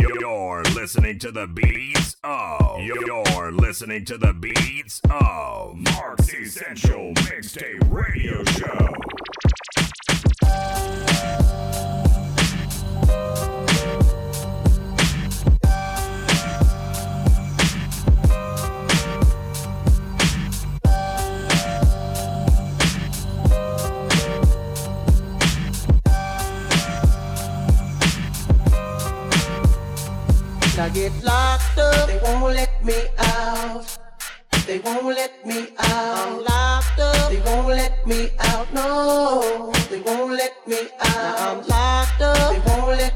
You're listening to the beats of. You're listening to the beats of Mark's Essential Mixtape Radio Show. Get locked up, they won't let me out. They won't let me out. I'm locked up, they won't let me out. No, they won't let me out. Now I'm locked up, they won't let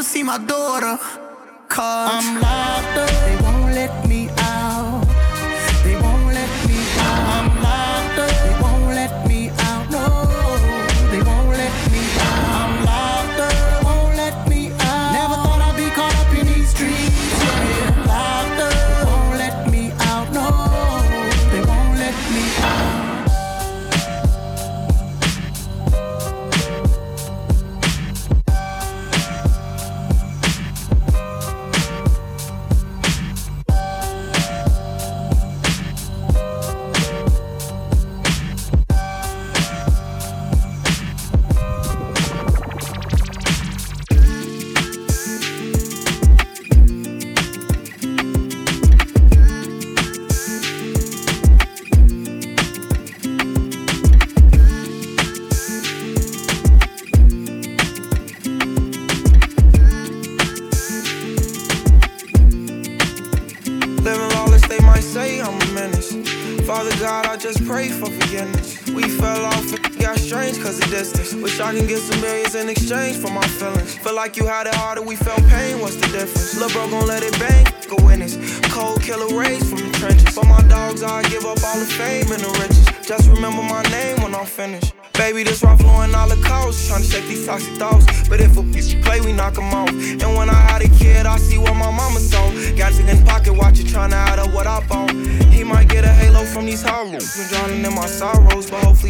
wanna see my daughter. Cause I'm locked up, they won't let me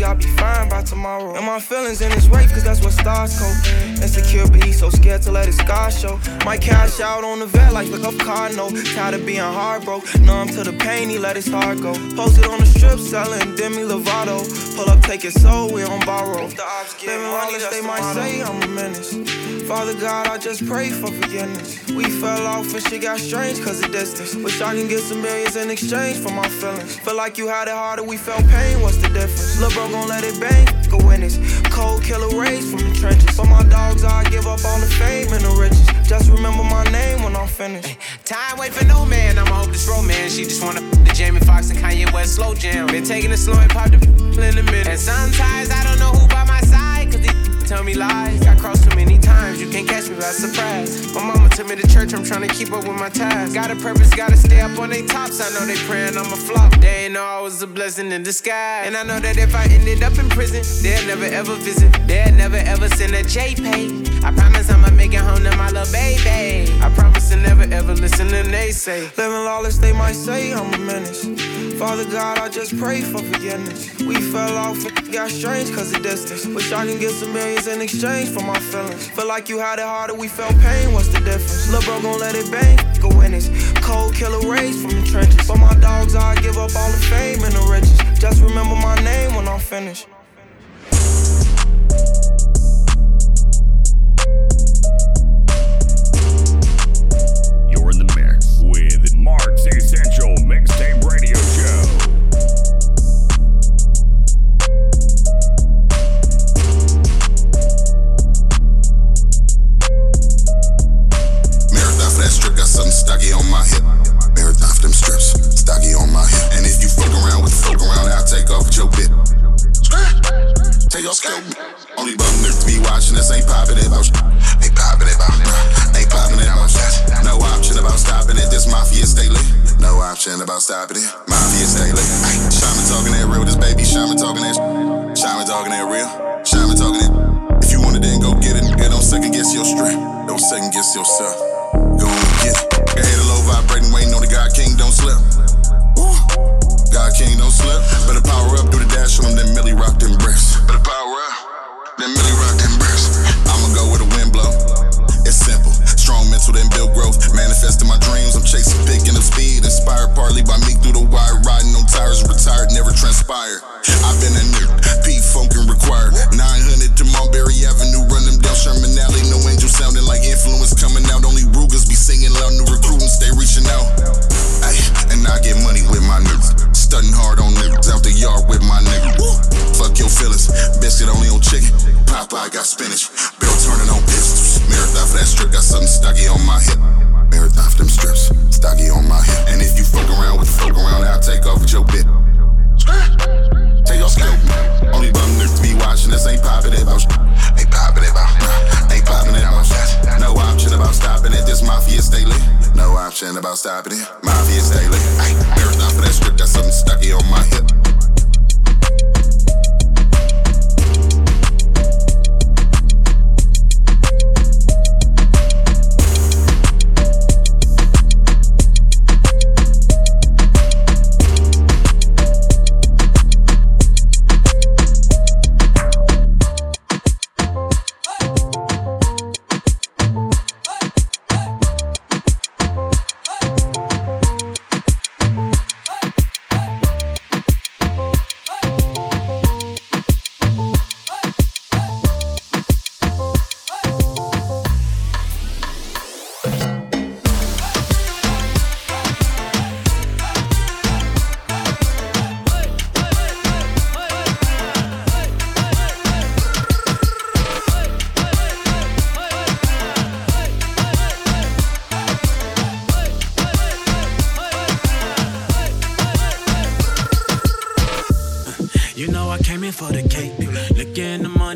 hopefully I'll be fine by tomorrow. And my feelings in his rape, cause that's what stars cope. Insecure, but he's so scared to let his scars show. Might cash out on the vet like look up car no. Tired of being heartbroken. Numb to the pain, he let his heart go. Posted on the strip, selling Demi Lovato. Pull up, take it so we don't borrow. If the ops get Living lawless, they might say I'm a menace. Father God, I just pray for forgiveness. We fell off and shit got strange cause of distance. Wish I can get some millions in exchange for my feelings. Feel like you had it harder, we felt pain, what's the difference? Lil' bro gon' let it bang, go witness. Cold killer rays from the trenches. For my dogs, I give up all the fame and the riches. Just remember my name when I'm finished. Time wait for no man, I'ma hope this romance. She just wanna the Jamie Foxx and Kanye West slow jam. Been taking it slow and pop the in the middle. And sometimes I don't know who tell me lies. Got crossed too many times, you can't catch me by surprise. My mama took me to church, I'm trying to keep up with my ties. Got a purpose, gotta stay up on they tops. I know they praying I'm a flop. They ain't know I was a blessing in disguise. And I know that if I ended up in prison, they'll never ever visit. They'll never ever send a JPay. I promise I'ma make it home to my little baby. I promise to never ever listen to they say. Living lawless, they might say I'm a menace. Father God, I just pray for forgiveness. We fell off got strange cause of distance. Wish I can get some millions in exchange for my feelings. Feel like you had it harder, we felt pain, what's the difference? Lil' bro gon' let it bang, go witness. Cold killer rays from the trenches. For my dogs, I give up all the fame and the riches. Just remember my name when I'm finished. Biscuit only on chicken. Popeye got spinach. Bill turning on pistols. Marathon for that strip. Got something stocky on my hip. Marathon for them strips. Stocky on my hip. And if you fuck around with the fuck around, I'll take off with your bit. Take your scope. Only bum niggas be watching this. Ain't popping it about. Ain't popping it about. Ain't popping it about. No option about stopping it. This mafia stay lit. No option about stopping it. Mafia stay lit. Marathon for that strip. Got something stocky on my hip.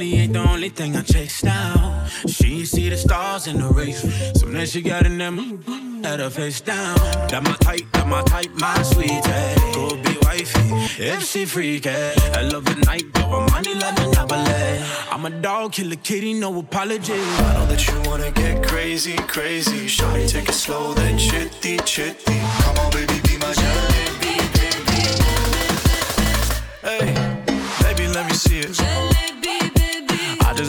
Looking money ain't the only thing I chase now. She see the stars in the race. So then she got in them, had her face down. That my type, that my type, my sweetie. Go be wifey, if she freaky. I love the night, but money like Monopoly. I'm a dog, killer kitty, no apology. I know that you wanna get crazy, crazy. Shawty, take it slow, then chitty, chitty. Come on, baby, be my jalebi, baby. Hey, baby, let me see it.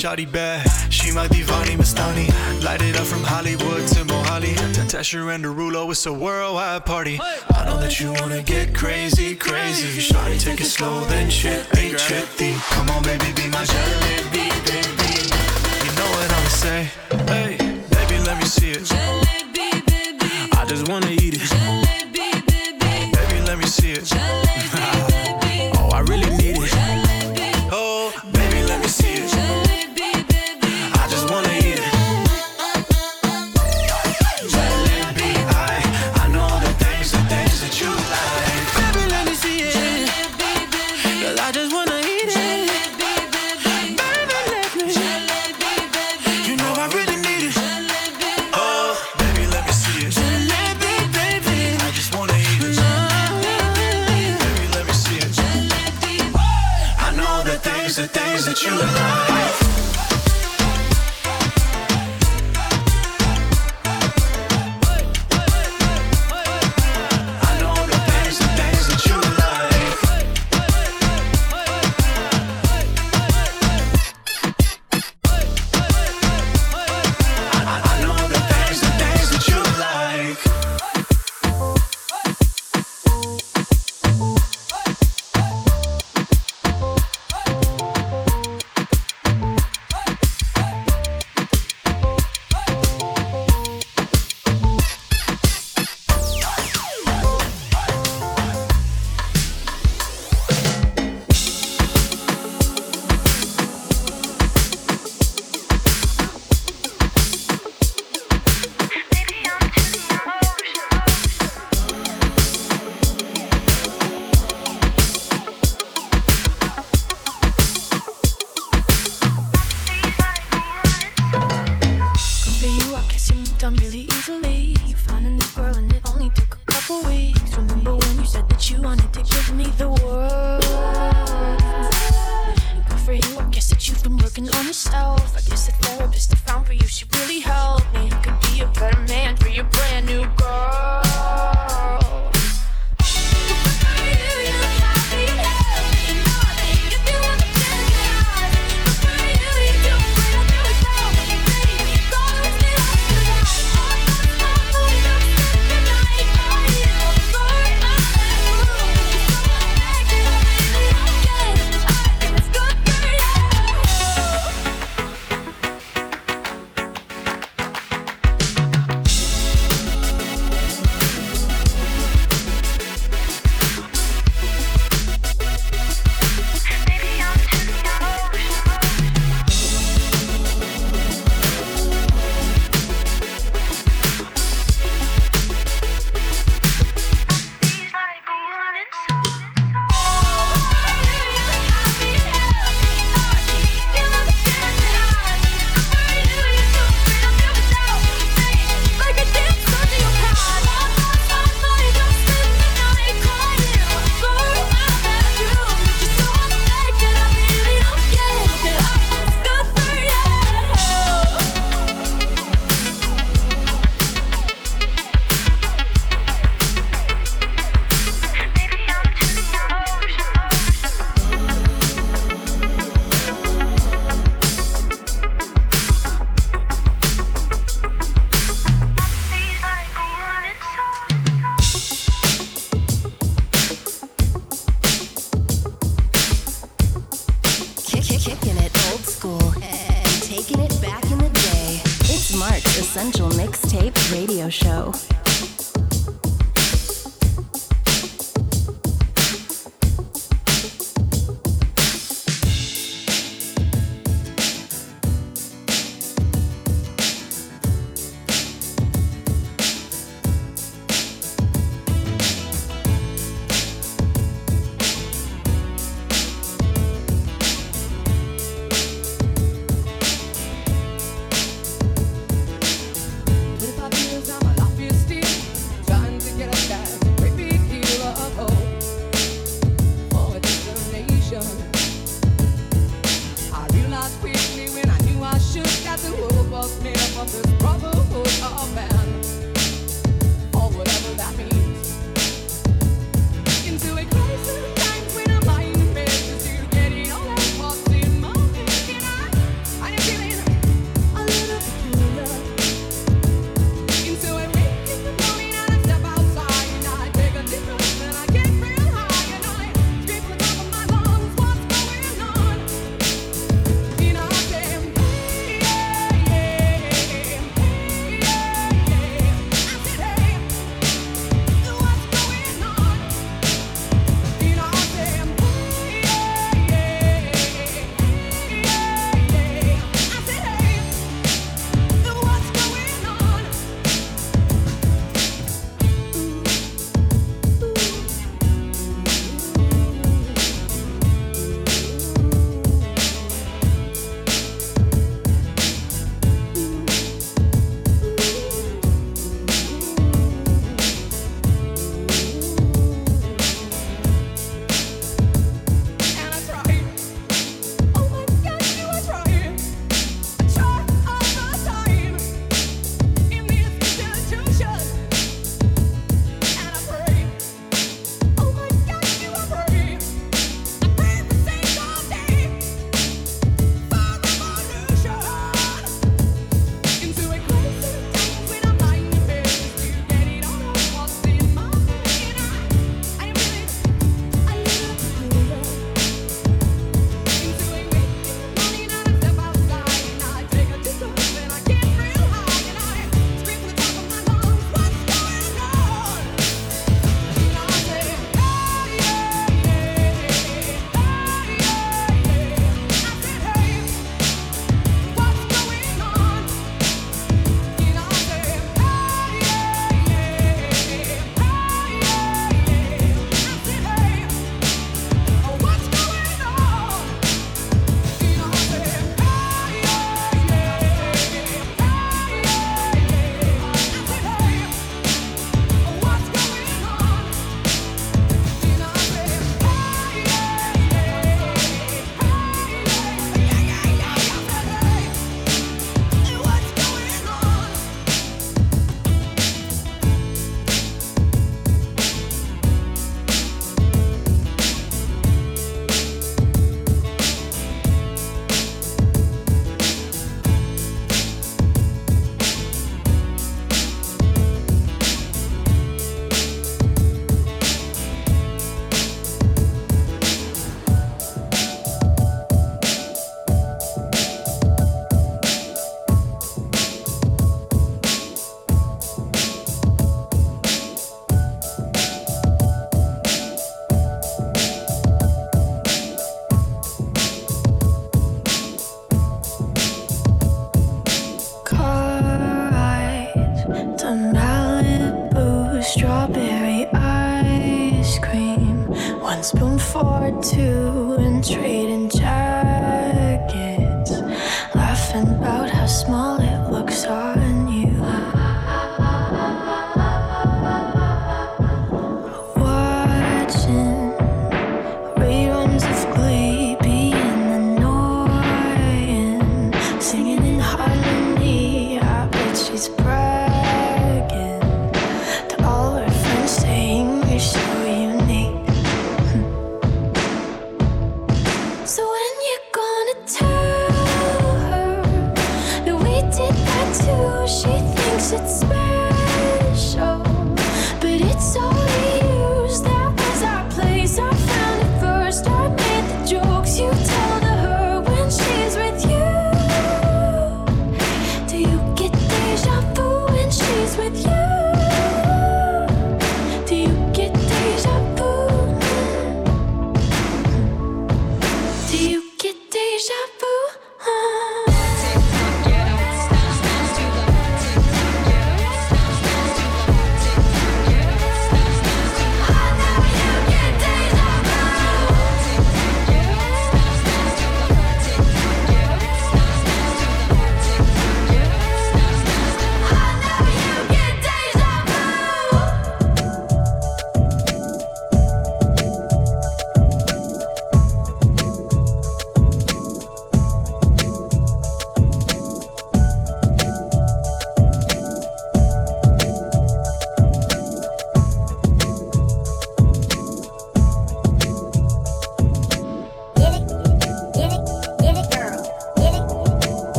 Shotty bad, she might be Vani Mastani. Light it up from Hollywood to Mohali. To Tesher and Derulo, it's a worldwide party. I know that you wanna get crazy, crazy. Shotty, take it slow, then shit, chitty, chitty. Come on, baby, be my jalebi, baby. You know what I'ma say? Hey, baby, let me see it. I just wanna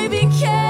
Every time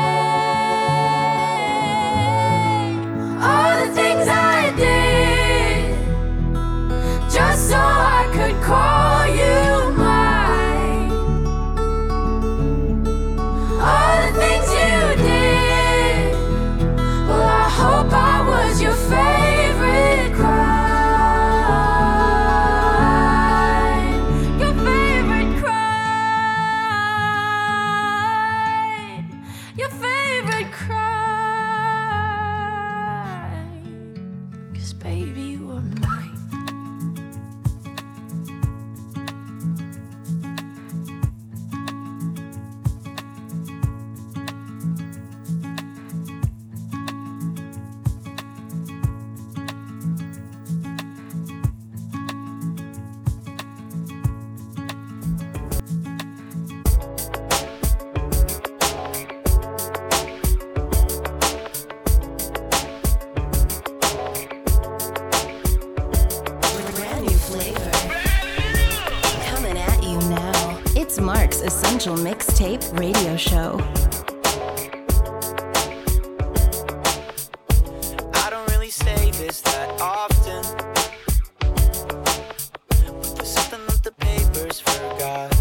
I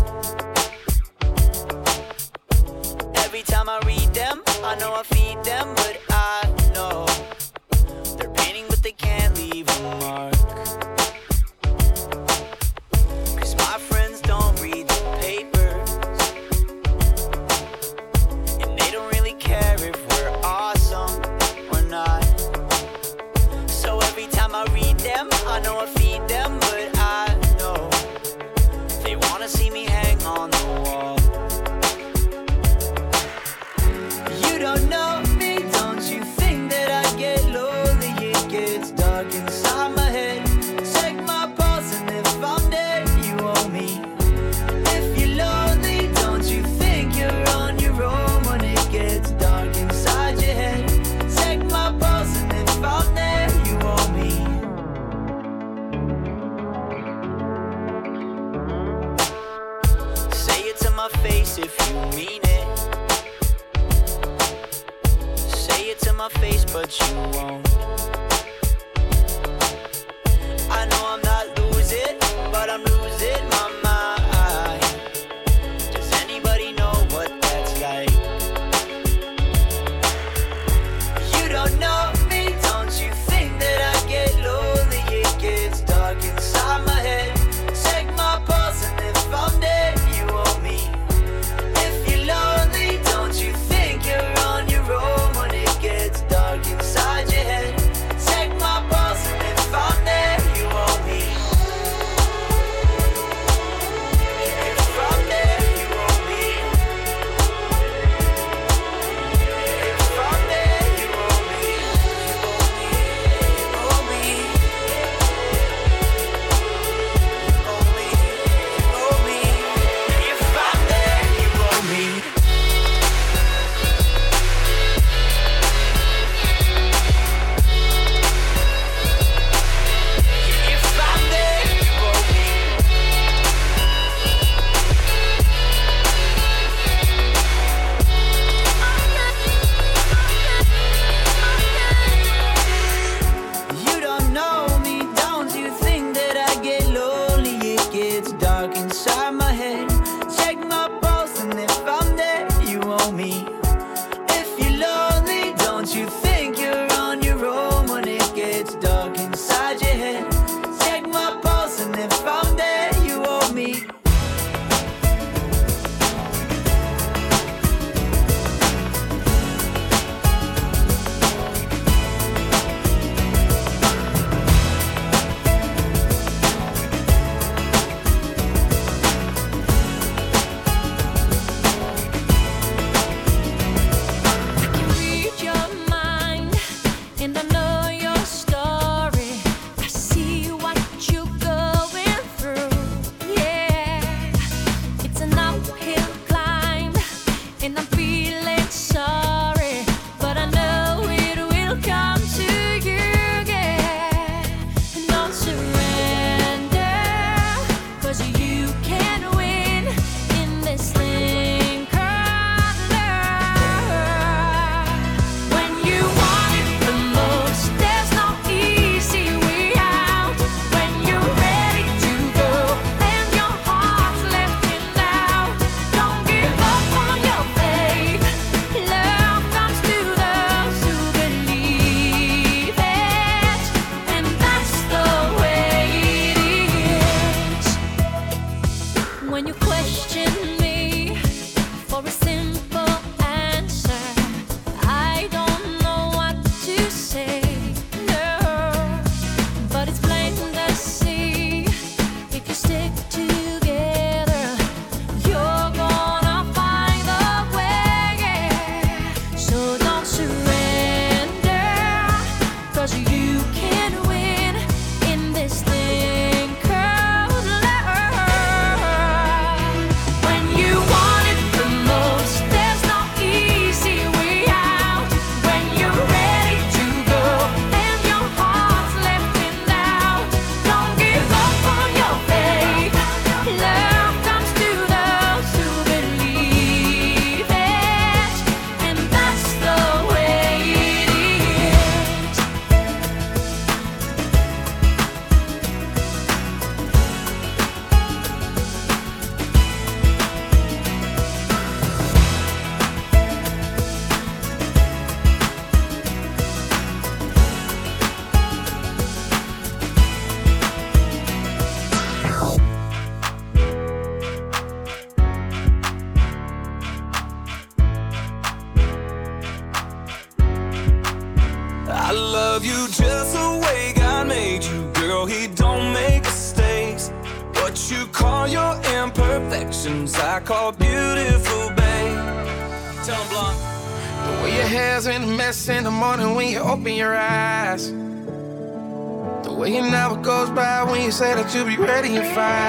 that you'll be ready in five.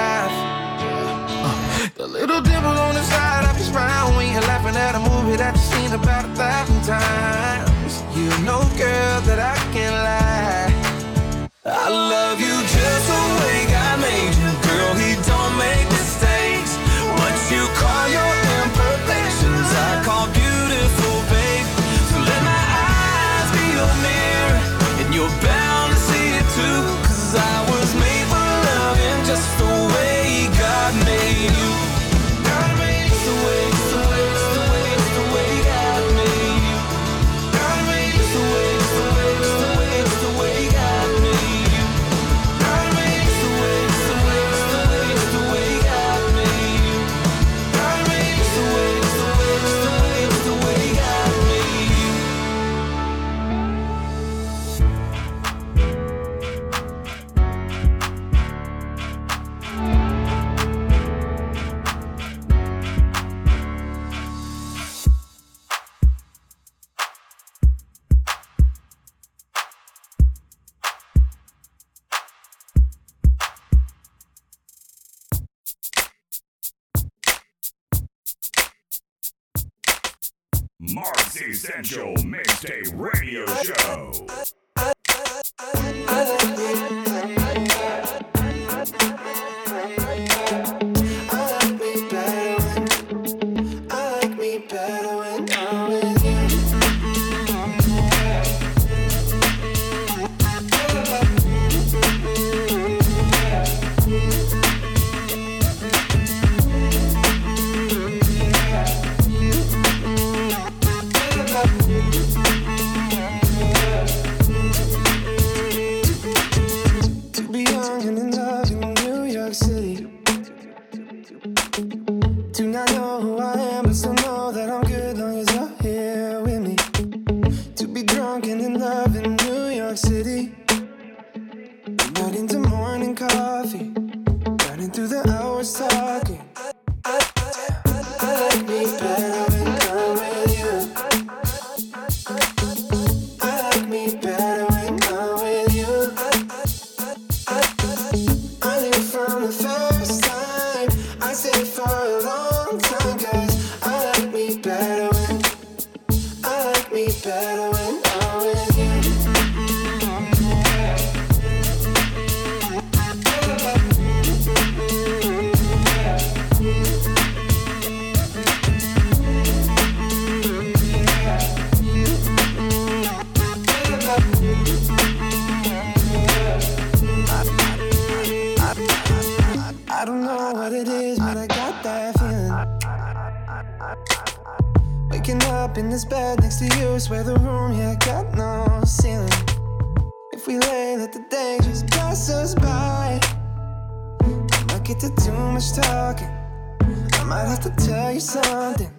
Tell you something.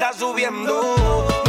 Está subiendo.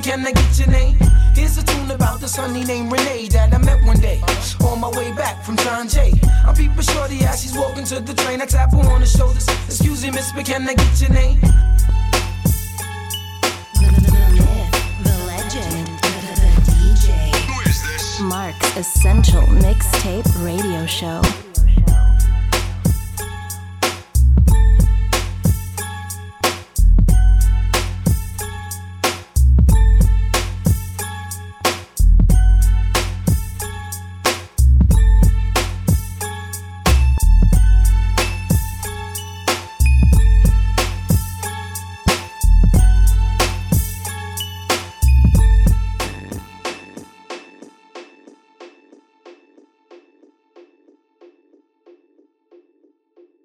But can I get your name? Here's a tune about this honey named Renee that I met one day. On my way back from John Jay. I'm peeping shorty as she's walking to the train. I tap her on the shoulders. Excuse me, miss, but can I get your name?